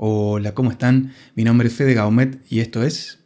Hola, ¿cómo están? Mi nombre es Fede Gaumet y esto es...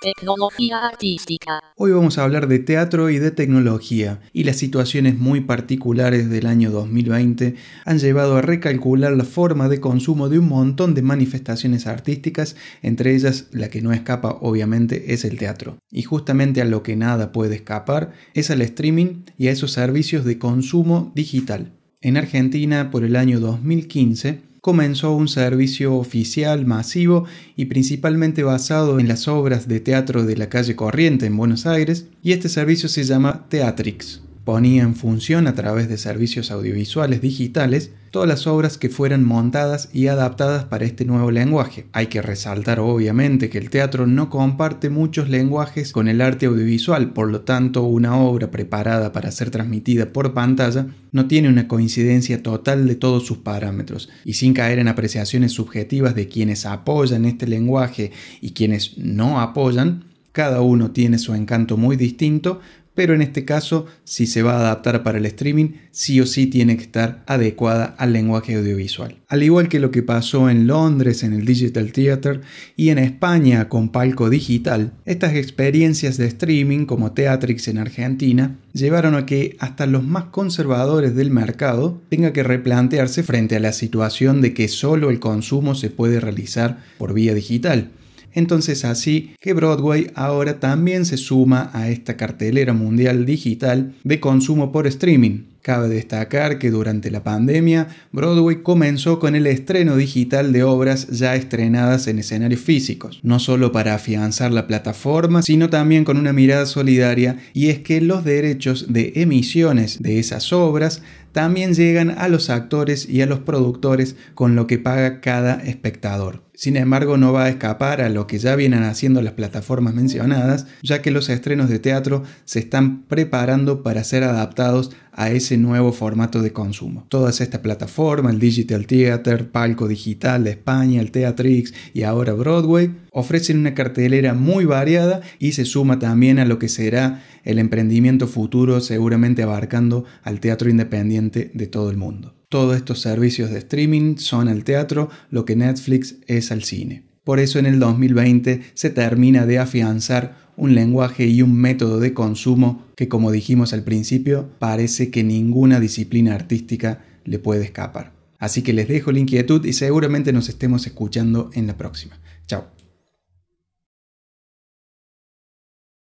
Tecnología artística. Hoy vamos a hablar de teatro y de tecnología, y las situaciones muy particulares del año 2020 han llevado a recalcular la forma de consumo de un montón de manifestaciones artísticas, entre ellas la que no escapa obviamente es el teatro. Y justamente a lo que nada puede escapar es al streaming y a esos servicios de consumo digital. En Argentina, por el año 2015, comenzó un servicio oficial masivo y principalmente basado en las obras de teatro de la calle Corriente en Buenos Aires, y este servicio se llama Teatrix ponía en función a través de servicios audiovisuales digitales todas las obras que fueran montadas y adaptadas para este nuevo lenguaje. Hay que resaltar obviamente que el teatro no comparte muchos lenguajes con el arte audiovisual, por lo tanto una obra preparada para ser transmitida por pantalla no tiene una coincidencia total de todos sus parámetros, y sin caer en apreciaciones subjetivas de quienes apoyan este lenguaje y quienes no apoyan, cada uno tiene su encanto muy distinto, pero en este caso, si se va a adaptar para el streaming, sí o sí tiene que estar adecuada al lenguaje audiovisual. Al igual que lo que pasó en Londres en el Digital Theater y en España con Palco Digital, estas experiencias de streaming como Teatrix en Argentina llevaron a que hasta los más conservadores del mercado tenga que replantearse frente a la situación de que solo el consumo se puede realizar por vía digital entonces así que Broadway ahora también se suma a esta cartelera mundial digital de consumo por streaming. Cabe destacar que durante la pandemia, Broadway comenzó con el estreno digital de obras ya estrenadas en escenarios físicos, no solo para afianzar la plataforma, sino también con una mirada solidaria, y es que los derechos de emisiones de esas obras también llegan a los actores y a los productores con lo que paga cada espectador. Sin embargo, no va a escapar a lo que ya vienen haciendo las plataformas mencionadas, ya que los estrenos de teatro se están preparando para ser adaptados a ese nuevo formato de consumo. Todas estas plataformas, el Digital Theater, Palco Digital de España, el Teatrix y ahora Broadway, ofrecen una cartelera muy variada y se suma también a lo que será el emprendimiento futuro seguramente abarcando al teatro independiente de todo el mundo. Todos estos servicios de streaming son al teatro lo que Netflix es al cine. Por eso en el 2020 se termina de afianzar un lenguaje y un método de consumo que, como dijimos al principio, parece que ninguna disciplina artística le puede escapar. Así que les dejo la inquietud y seguramente nos estemos escuchando en la próxima. Chao.